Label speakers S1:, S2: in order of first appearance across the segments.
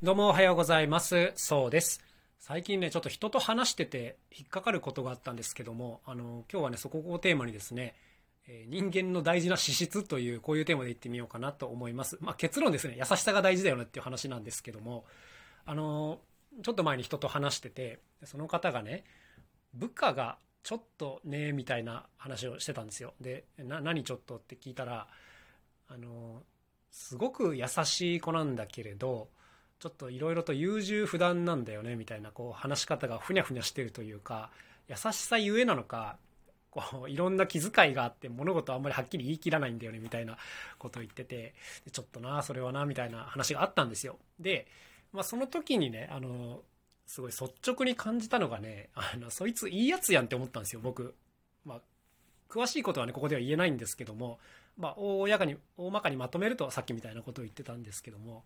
S1: どうもおはようございます。そうです。最近ね、ちょっと人と話してて引っかかることがあったんですけども、あの、今日はね、そこをテーマにですね、えー人間の大事な資質という、こういうテーマで言ってみようかなと思います。まあ結論ですね、優しさが大事だよねっていう話なんですけども、あの、ちょっと前に人と話してて、その方がね、部下がちょっとね、みたいな話をしてたんですよ。で、な、何ちょっとって聞いたら、あの、すごく優しい子なんだけれど、ちょっといろいろと優柔不断なんだよねみたいなこう話し方がふにゃふにゃしてるというか優しさゆえなのかこういろんな気遣いがあって物事あんまりはっきり言い切らないんだよねみたいなことを言っててちょっとなそれはなみたいな話があったんですよ。で、まあ、その時にねあのすごい率直に感じたのがねあのそいついいやつやんって思ったんですよ僕、まあ、詳しいことはねここでは言えないんですけども、まあ、大やかに大まかにまとめるとさっきみたいなことを言ってたんですけども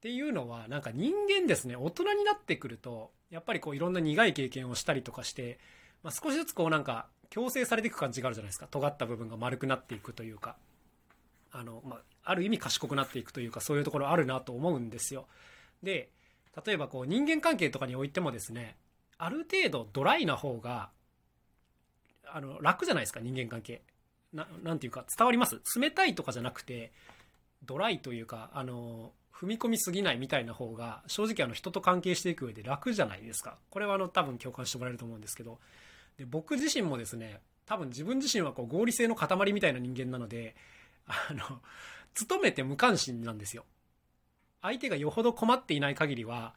S1: っていうのはなんか人間ですね。大人になってくるとやっぱりこういろんな苦い経験をしたりとかして、まあ、少しずつこうなんか強制されていく感じがあるじゃないですか。尖った部分が丸くなっていくというか。あの、まあ、ある意味賢くなっていくというかそういうところあるなと思うんですよ。で例えばこう人間関係とかにおいてもですねある程度ドライな方があの楽じゃないですか人間関係。ななんていうか伝わります？冷たいとかじゃなくてドライというかあの踏み込みすぎないみたいな方が正直あの人と関係していく上で楽じゃないですか。これはあの多分共感してもらえると思うんですけど。で僕自身もですね多分自分自身はこう合理性の塊みたいな人間なのであの努めて無関心なんですよ。相手がよほど困っていない限りは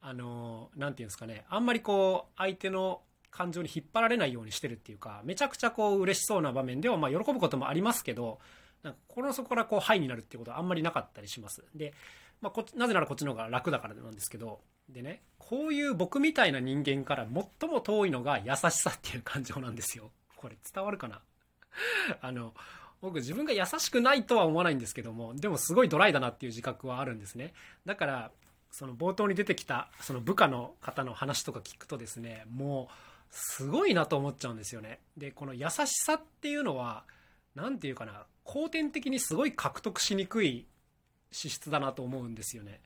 S1: あのなていうんですかねあんまりこう相手の感情に引っ張られないようにしてるっていうかめちゃくちゃこう嬉しそうな場面ではまあ喜ぶこともありますけどなんかこのそこからこうハイになるっていうことはあんまりなかったりします。で、まあ、こなぜならこっちの方が楽だからなんですけど。でねこういう僕みたいな人間から最も遠いのが優しさっていう感情なんですよ。これ伝わるかな？あの僕自分が優しくないとは思わないんですけどもでもすごいドライだなっていう自覚はあるんですね。だからその冒頭に出てきたその部下の方の話とか聞くとですねもうすごいなと思っちゃうんですよね。でこの優しさっていうのは何て言うかな後天的にすごい獲得しにくい資質だなと思うんですよね。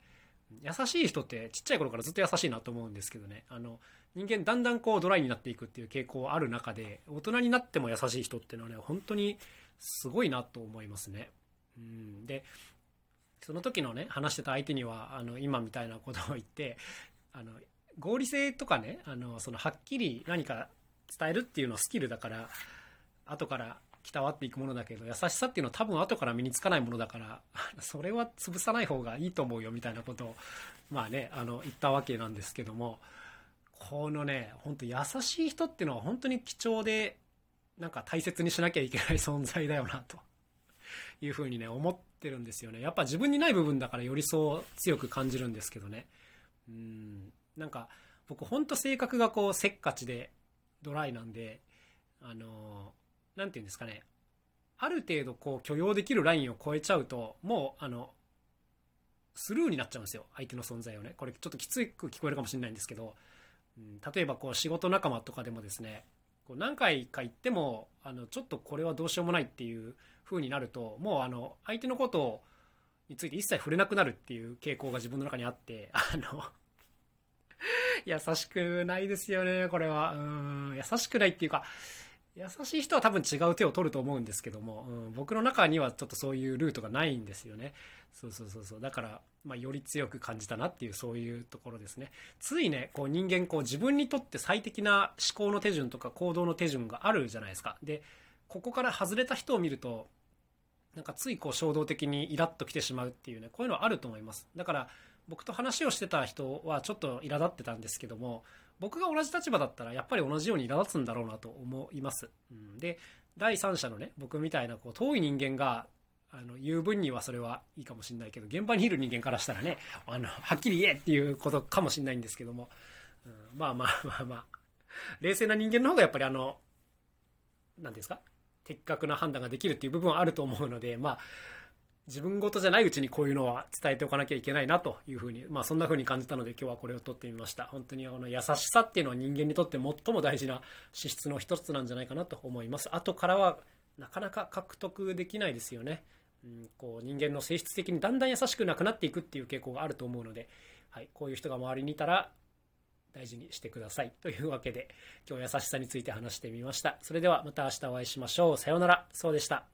S1: 優しい人ってちっちゃい頃からずっと優しいなと思うんですけどね。あの人間だんだんこうドライになっていくっていう傾向ある中で大人になっても優しい人っていうのはね本当にすごいなと思いますね。うん。でその時のね話してた相手にはあの今みたいなことを言ってあの合理性とかねあのそのはっきり何か伝えるっていうのはスキルだから後からきたわっていくものだけど優しさっていうのは多分後から身につかないものだから それは潰さない方がいいと思うよみたいなことをまあねあの言ったわけなんですけどもこのね本当優しい人っていうのは本当に貴重でなんか大切にしなきゃいけない存在だよなというふうにね思ってるんですよね。やっぱ自分にない部分だからよりそう強く感じるんですけどね。うんなんか僕ほんと性格がこうせっかちでドライなんであのなんていうんですかね。ある程度こう許容できるラインを超えちゃうともうあのスルーになっちゃうんですよ。相手の存在をね。これちょっときつく聞こえるかもしれないんですけど、うん、例えばこう仕事仲間とかでもですねこう何回か言ってもあのちょっとこれはどうしようもないっていう風になるともうあの相手のことについて一切触れなくなるっていう傾向が自分の中にあってあの優しくないですよねこれは。うん優しくないっていうか優しい人は多分違う手を取ると思うんですけども、うん、僕の中にはちょっとそういうルートがないんですよね。そうそうそうそう。だから、まあ、より強く感じたなっていうそういうところですね。ついねこう人間こう自分にとって最適な思考の手順とか行動の手順があるじゃないですか。でここから外れた人を見るとなんかついこう衝動的にイラッときてしまうっていうねこういうのはあると思います。だから僕と話をしてた人はちょっと苛立ってたんですけども僕が同じ立場だったらやっぱり同じように苛立つんだろうなと思います、うん、で第三者のね僕みたいなこう遠い人間があの言う分にはそれはいいかもしれないけど現場にいる人間からしたらねあのはっきり言えっていうことかもしれないんですけども、うん、まあまあまあまあ。冷静な人間の方がやっぱりあの何ですか？的確な判断ができるっていう部分はあると思うのでまあ自分事じゃないうちにこういうのは伝えておかなきゃいけないなというふうに、まあそんなふうに感じたので今日はこれを撮ってみました。本当にあの優しさっていうのは人間にとって最も大事な資質の一つなんじゃないかなと思います。後からはなかなか獲得できないですよね。うん、こう人間の性質的にだんだん優しくなくなっていくっていう傾向があると思うので、はい、こういう人が周りにいたら大事にしてください。というわけで、今日優しさについて話してみました。それではまた明日お会いしましょう。さようなら。そうでした。